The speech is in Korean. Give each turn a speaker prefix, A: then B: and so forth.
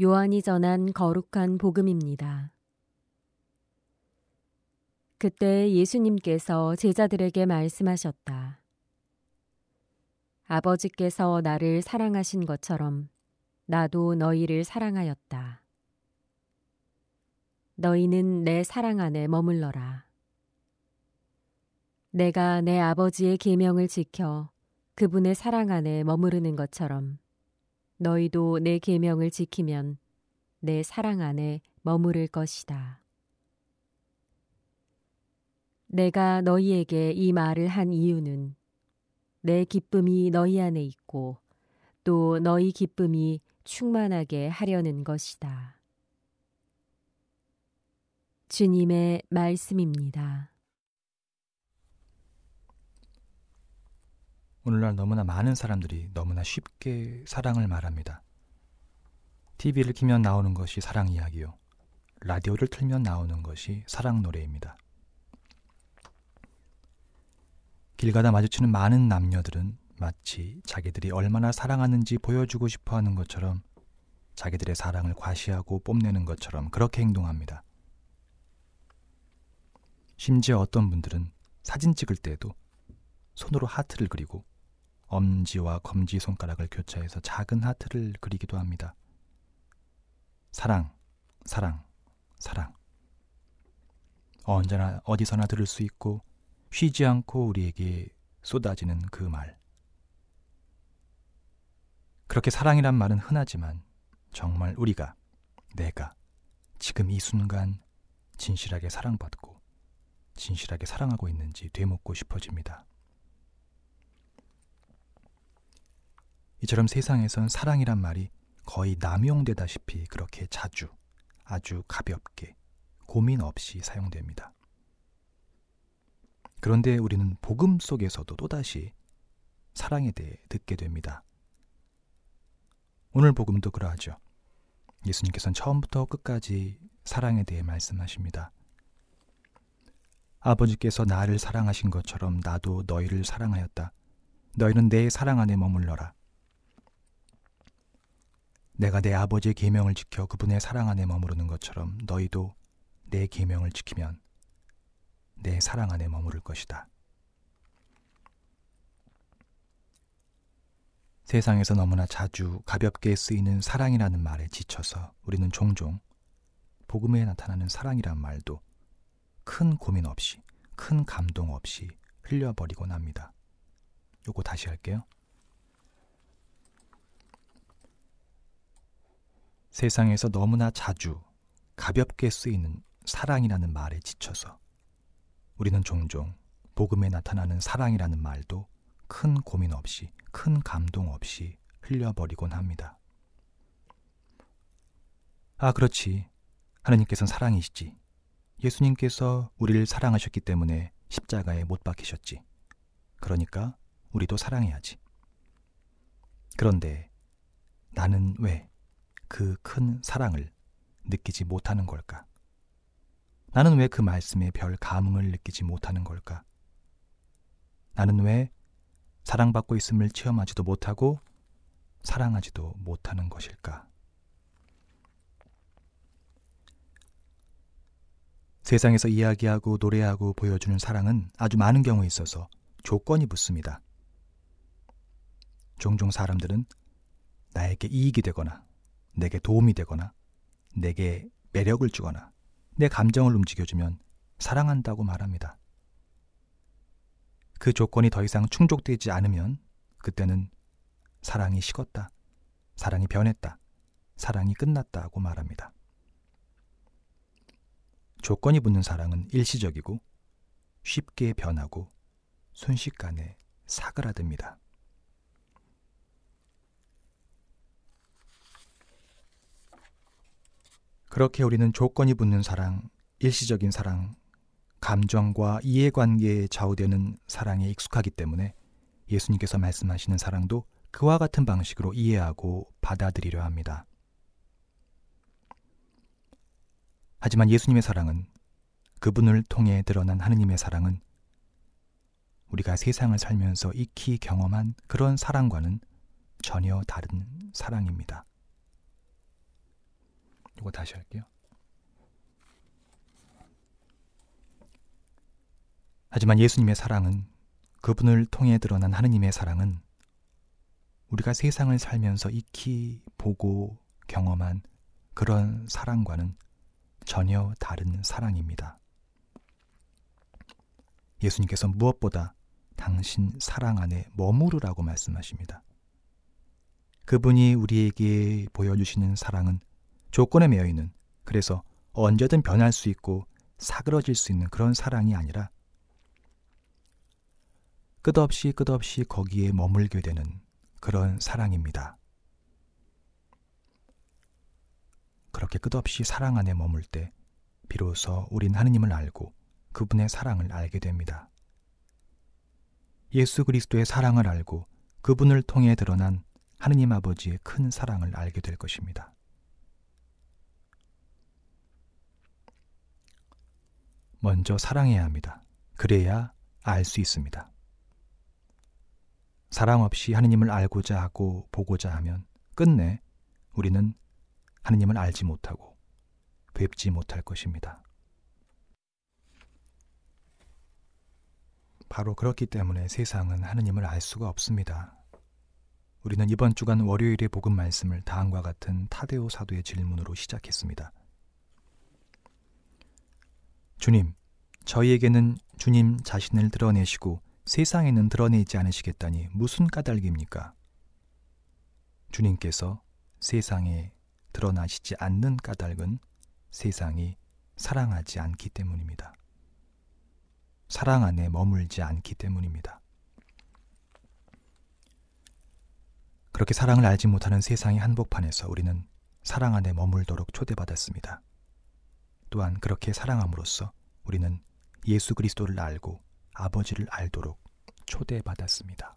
A: 요한이 전한 거룩한 복음입니다. 그때 예수님께서 제자들에게 말씀하셨다. 아버지께서 나를 사랑하신 것처럼 나도 너희를 사랑하였다. 너희는 내 사랑 안에 머물러라. 내가 내 아버지의 계명을 지켜 그분의 사랑 안에 머무르는 것처럼 너희도 내 계명을 지키면 내 사랑 안에 머무를 것이다. 내가 너희에게 이 말을 한 이유는 내 기쁨이 너희 안에 있고 또 너희 기쁨이 충만하게 하려는 것이다. 주님의 말씀입니다.
B: 오늘날 너무나 많은 사람들이 너무나 쉽게 사랑을 말합니다. TV를 키면 나오는 것이 사랑 이야기요. 라디오를 틀면 나오는 것이 사랑 노래입니다. 길 가다 마주치는 많은 남녀들은 마치 자기들이 얼마나 사랑하는지 보여주고 싶어 하는 것처럼 자기들의 사랑을 과시하고 뽐내는 것처럼 그렇게 행동합니다. 심지어 어떤 분들은 사진 찍을 때에도 손으로 하트를 그리고 엄지와 검지 손가락을 교차해서 작은 하트를 그리기도 합니다. 사랑, 사랑, 사랑. 언제나 어디서나 들을 수 있고 쉬지 않고 우리에게 쏟아지는 그 말. 그렇게 사랑이란 말은 흔하지만 정말 우리가, 내가 지금 이 순간 진실하게 사랑받고 진실하게 사랑하고 있는지 되묻고 싶어집니다. 이처럼 세상에선 사랑이란 말이 거의 남용되다시피 그렇게 자주, 아주 가볍게, 고민 없이 사용됩니다. 그런데 우리는 복음 속에서도 또다시 사랑에 대해 듣게 됩니다. 오늘 복음도 그러하죠. 예수님께서는 처음부터 끝까지 사랑에 대해 말씀하십니다. 아버지께서 나를 사랑하신 것처럼 나도 너희를 사랑하였다. 너희는 내 사랑 안에 머물러라. 내가 내 아버지의 계명을 지켜 그분의 사랑 안에 머무르는 것처럼 너희도 내 계명을 지키면 내 사랑 안에 머무를 것이다. 세상에서 너무나 자주 가볍게 쓰이는 사랑이라는 말에 지쳐서 우리는 종종 복음에 나타나는 사랑이란 말도 큰 고민 없이, 큰 감동 없이 흘려버리곤 합니다. 요거 다시 할게요. 세상에서 너무나 자주 가볍게 쓰이는 사랑이라는 말에 지쳐서 우리는 종종 복음에 나타나는 사랑이라는 말도 큰 고민 없이, 큰 감동 없이 흘려버리곤 합니다. 아, 그렇지. 하나님께서는 사랑이시지. 예수님께서 우리를 사랑하셨기 때문에 십자가에 못 박히셨지. 그러니까 우리도 사랑해야지. 그런데 나는 왜 그 큰 사랑을 느끼지 못하는 걸까? 나는 왜 그 말씀에 별 감흥을 느끼지 못하는 걸까? 나는 왜 사랑받고 있음을 체험하지도 못하고 사랑하지도 못하는 것일까? 세상에서 이야기하고 노래하고 보여주는 사랑은 아주 많은 경우에 있어서 조건이 붙습니다. 종종 사람들은 나에게 이익이 되거나, 내게 도움이 되거나, 내게 매력을 주거나, 내 감정을 움직여주면 사랑한다고 말합니다. 그 조건이 더 이상 충족되지 않으면 그때는 사랑이 식었다. 사랑이 변했다. 사랑이 끝났다고 말합니다. 조건이 붙는 사랑은 일시적이고 쉽게 변하고 순식간에 사그라듭니다. 그렇게 우리는 조건이 붙는 사랑, 일시적인 사랑, 감정과 이해관계에 좌우되는 사랑에 익숙하기 때문에 예수님께서 말씀하시는 사랑도 그와 같은 방식으로 이해하고 받아들이려 합니다. 하지만 예수님의 사랑은 그분을 통해 드러난 하느님의 사랑은 우리가 세상을 살면서 익히 경험한 그런 사랑과는 전혀 다른 사랑입니다. 보고 다시 할게요. 하지만 예수님의 사랑은 그분을 통해 드러난 하느님의 사랑은 우리가 세상을 살면서 익히 보고 경험한 그런 사랑과는 전혀 다른 사랑입니다. 예수님께서 무엇보다 당신 사랑 안에 머무르라고 말씀하십니다. 그분이 우리에게 보여주시는 사랑은 조건에 매여 있는 그래서 언제든 변할 수 있고 사그러질 수 있는 그런 사랑이 아니라 끝없이 끝없이 거기에 머물게 되는 그런 사랑입니다. 그렇게 끝없이 사랑 안에 머물 때 비로소 우린 하느님을 알고 그분의 사랑을 알게 됩니다. 예수 그리스도의 사랑을 알고 그분을 통해 드러난 하느님 아버지의 큰 사랑을 알게 될 것입니다. 먼저 사랑해야 합니다. 그래야 알 수 있습니다. 사랑 없이 하느님을 알고자 하고 보고자 하면 끝내 우리는 하느님을 알지 못하고 뵙지 못할 것입니다. 바로 그렇기 때문에 세상은 하느님을 알 수가 없습니다. 우리는 이번 주간 월요일의 복음 말씀을 다음과 같은 타데오 사도의 질문으로 시작했습니다. 주님, 저희에게는 주님 자신을 드러내시고 세상에는 드러내지 않으시겠다니 무슨 까닭입니까? 주님께서 세상에 드러나시지 않는 까닭은 세상이 사랑하지 않기 때문입니다. 사랑 안에 머물지 않기 때문입니다. 그렇게 사랑을 알지 못하는 세상의 한복판에서 우리는 사랑 안에 머물도록 초대받았습니다. 또한 그렇게 사랑함으로써 우리는 예수 그리스도를 알고 아버지를 알도록 초대받았습니다.